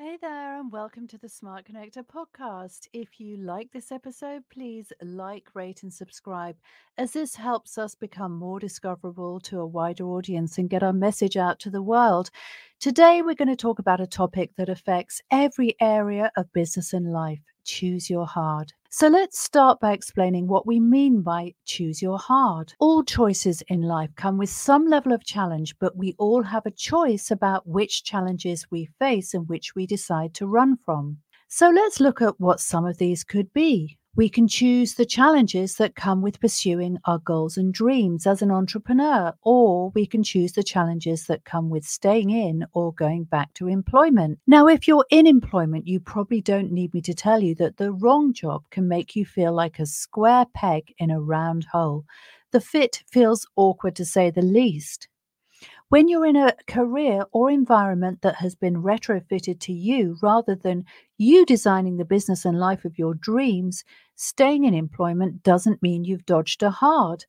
Hey there, and welcome to the Smart Connector podcast. If you like this episode, please like, rate, and subscribe, as this helps us become more discoverable to a wider audience and get our message out to the world. Today, we're going to talk about a topic that affects every area of business and life choose your hard. So let's start by explaining what we mean by choose your hard. All choices in life come with some level of challenge, but we all have a choice about which challenges we face and which we decide to run from. So let's look at what some of these could be. We can choose the challenges that come with pursuing our goals and dreams as an entrepreneur, or we can choose the challenges that come with staying in or going back to employment. Now, if you're in employment, you probably don't need me to tell you that the wrong job can make you feel like a square peg in a round hole. The fit feels awkward to say the least. When you're in a career or environment that has been retrofitted to you rather than you designing the business and life of your dreams, staying in employment doesn't mean you've dodged a hard.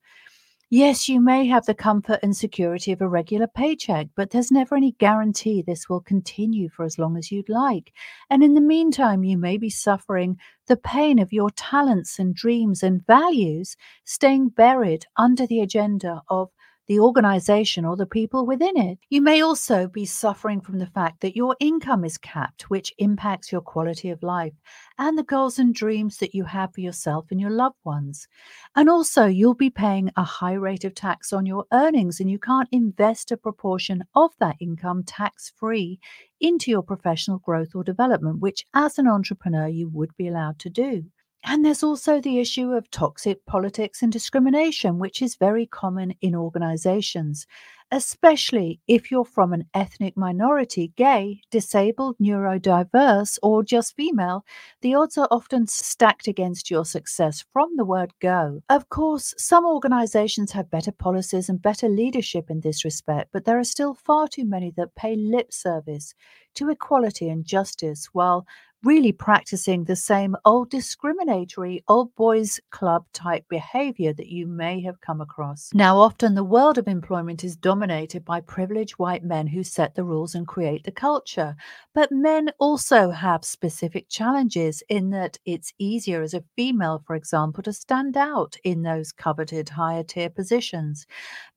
Yes, you may have the comfort and security of a regular paycheck, but there's never any guarantee this will continue for as long as you'd like. And in the meantime, you may be suffering the pain of your talents and dreams and values staying buried under the agenda of the organization or the people within it. You may also be suffering from the fact that your income is capped, which impacts your quality of life and the goals and dreams that you have for yourself and your loved ones. And also, you'll be paying a high rate of tax on your earnings, and you can't invest a proportion of that income tax free into your professional growth or development, which as an entrepreneur you would be allowed to do. And there's also the issue of toxic politics and discrimination, which is very common in organizations, especially if you're from an ethnic minority, gay, disabled, neurodiverse, or just female. The odds are often stacked against your success from the word go. Of course, some organizations have better policies and better leadership in this respect, but there are still far too many that pay lip service to equality and justice while really practicing the same old discriminatory old boys club type behavior that you may have come across. Now, often the world of employment is dominated by privileged white men who set the rules and create the culture. But men also have specific challenges in that it's easier as a female, for example, to stand out in those coveted higher tier positions.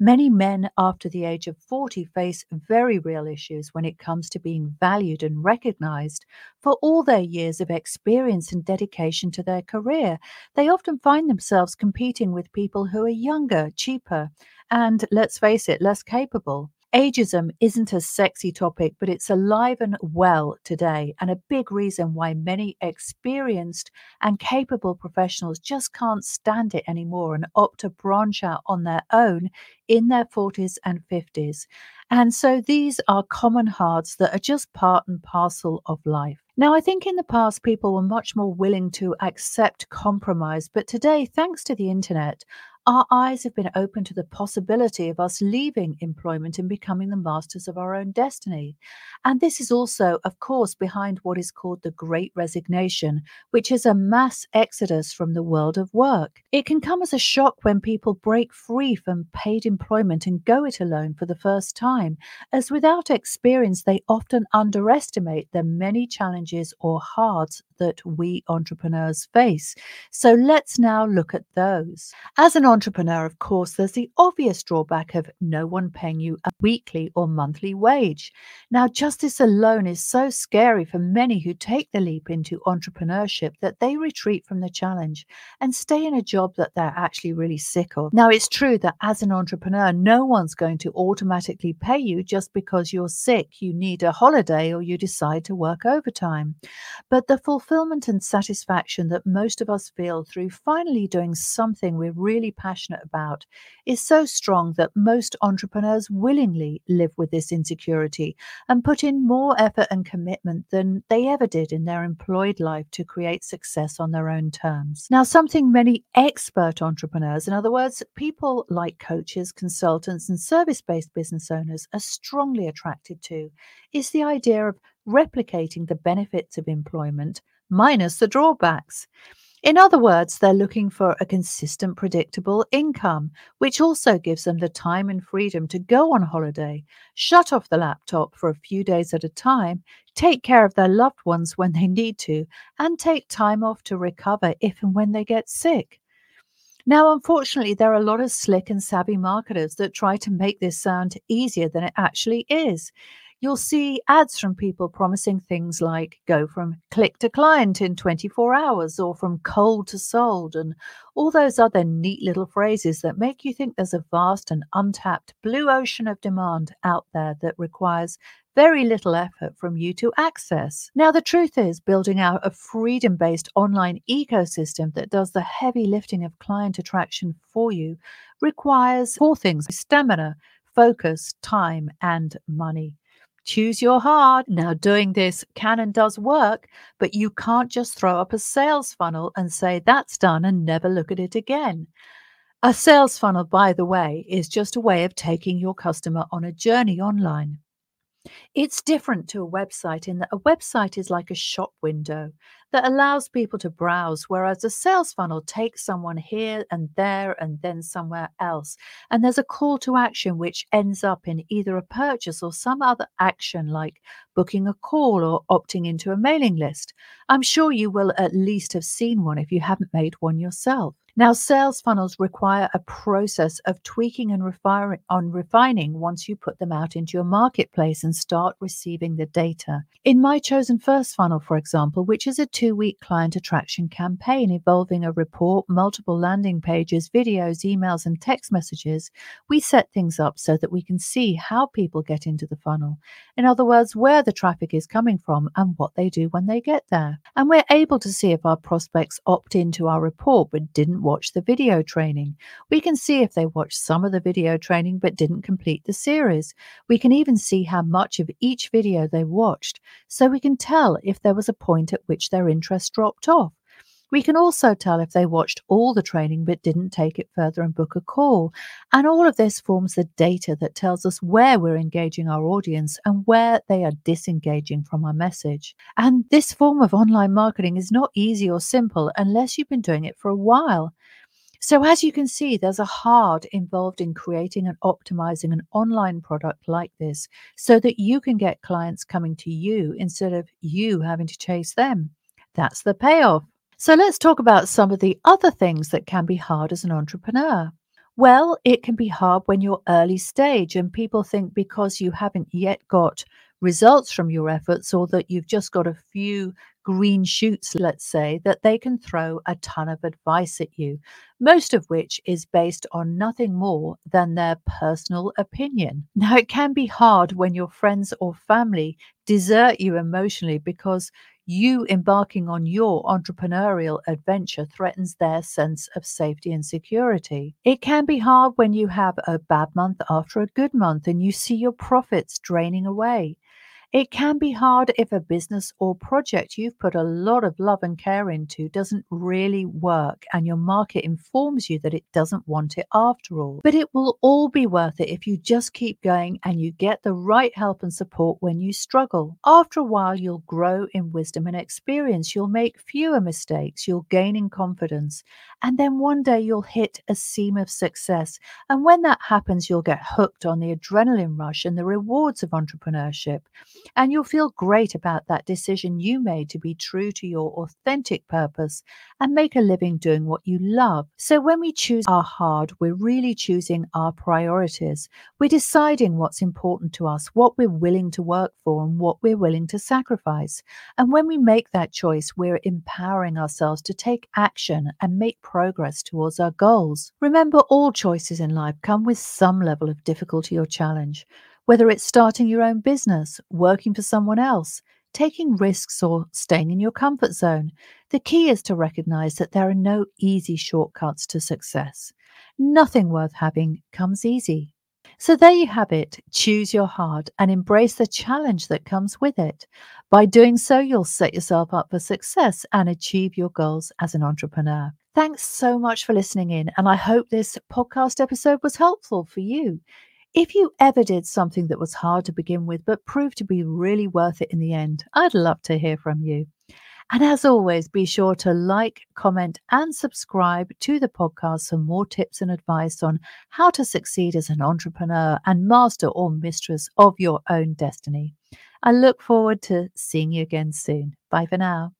Many men after the age of 40 face very real issues when it comes to being valued and recognized for all their years of experience and dedication to their career. They often find themselves competing with people who are younger, cheaper, and let's face it, less capable. Ageism isn't a sexy topic, but it's alive and well today, and a big reason why many experienced and capable professionals just can't stand it anymore and opt to branch out on their own in their 40s and 50s. And so these are common hards that are just part and parcel of life. Now, I think in the past people were much more willing to accept compromise, but today, thanks to the internet, our eyes have been open to the possibility of us leaving employment and becoming the masters of our own destiny. And this is also, of course, behind what is called the Great Resignation, which is a mass exodus from the world of work. It can come as a shock when people break free from paid employment and go it alone for the first time, as without experience, they often underestimate the many challenges or hards that we entrepreneurs face. So let's now look at those. As an entrepreneur, of course, there's the obvious drawback of no one paying you a weekly or monthly wage. Now, just this alone is so scary for many who take the leap into entrepreneurship that they retreat from the challenge and stay in a job that they're actually really sick of. Now, it's true that as an entrepreneur, no one's going to automatically pay you just because you're sick, you need a holiday, or you decide to work overtime. But the fulfillment and satisfaction that most of us feel through finally doing something we're really passionate about is so strong that most entrepreneurs willingly live with this insecurity and put in more effort and commitment than they ever did in their employed life to create success on their own terms. Now, something many expert entrepreneurs, in other words, people like coaches, consultants, and service based business owners, are strongly attracted to is the idea of replicating the benefits of employment minus the drawbacks. In other words, they're looking for a consistent, predictable income, which also gives them the time and freedom to go on holiday, shut off the laptop for a few days at a time, take care of their loved ones when they need to, and take time off to recover if and when they get sick. Now, unfortunately, there are a lot of slick and savvy marketers that try to make this sound easier than it actually is you'll see ads from people promising things like go from click to client in 24 hours or from cold to sold and all those other neat little phrases that make you think there's a vast and untapped blue ocean of demand out there that requires very little effort from you to access. Now, the truth is, building out a freedom based online ecosystem that does the heavy lifting of client attraction for you requires four things stamina, focus, time, and money. Choose your hard. Now, doing this can and does work, but you can't just throw up a sales funnel and say that's done and never look at it again. A sales funnel, by the way, is just a way of taking your customer on a journey online. It's different to a website in that a website is like a shop window that allows people to browse, whereas a sales funnel takes someone here and there and then somewhere else. And there's a call to action which ends up in either a purchase or some other action like booking a call or opting into a mailing list. I'm sure you will at least have seen one if you haven't made one yourself. Now, sales funnels require a process of tweaking and refining, on refining once you put them out into your marketplace and start receiving the data. In my chosen first funnel, for example, which is a two week client attraction campaign involving a report, multiple landing pages, videos, emails, and text messages, we set things up so that we can see how people get into the funnel. In other words, where the traffic is coming from and what they do when they get there. And we're able to see if our prospects opt into our report but watch the video training. We can see if they watched some of the video training but didn't complete the series. We can even see how much of each video they watched, so we can tell if there was a point at which their interest dropped off. We can also tell if they watched all the training but didn't take it further and book a call. And all of this forms the data that tells us where we're engaging our audience and where they are disengaging from our message. And this form of online marketing is not easy or simple unless you've been doing it for a while. So, as you can see, there's a hard involved in creating and optimizing an online product like this so that you can get clients coming to you instead of you having to chase them. That's the payoff. So let's talk about some of the other things that can be hard as an entrepreneur. Well, it can be hard when you're early stage and people think because you haven't yet got results from your efforts or that you've just got a few green shoots, let's say, that they can throw a ton of advice at you, most of which is based on nothing more than their personal opinion. Now, it can be hard when your friends or family desert you emotionally because you embarking on your entrepreneurial adventure threatens their sense of safety and security. It can be hard when you have a bad month after a good month and you see your profits draining away. It can be hard if a business or project you've put a lot of love and care into doesn't really work and your market informs you that it doesn't want it after all. But it will all be worth it if you just keep going and you get the right help and support when you struggle. After a while, you'll grow in wisdom and experience. You'll make fewer mistakes. You'll gain in confidence. And then one day you'll hit a seam of success. And when that happens, you'll get hooked on the adrenaline rush and the rewards of entrepreneurship. And you'll feel great about that decision you made to be true to your authentic purpose and make a living doing what you love. So when we choose our hard, we're really choosing our priorities. We're deciding what's important to us, what we're willing to work for, and what we're willing to sacrifice. And when we make that choice, we're empowering ourselves to take action and make progress towards our goals. Remember, all choices in life come with some level of difficulty or challenge. Whether it's starting your own business, working for someone else, taking risks, or staying in your comfort zone, the key is to recognize that there are no easy shortcuts to success. Nothing worth having comes easy. So there you have it. Choose your heart and embrace the challenge that comes with it. By doing so, you'll set yourself up for success and achieve your goals as an entrepreneur. Thanks so much for listening in, and I hope this podcast episode was helpful for you. If you ever did something that was hard to begin with but proved to be really worth it in the end, I'd love to hear from you. And as always, be sure to like, comment, and subscribe to the podcast for more tips and advice on how to succeed as an entrepreneur and master or mistress of your own destiny. I look forward to seeing you again soon. Bye for now.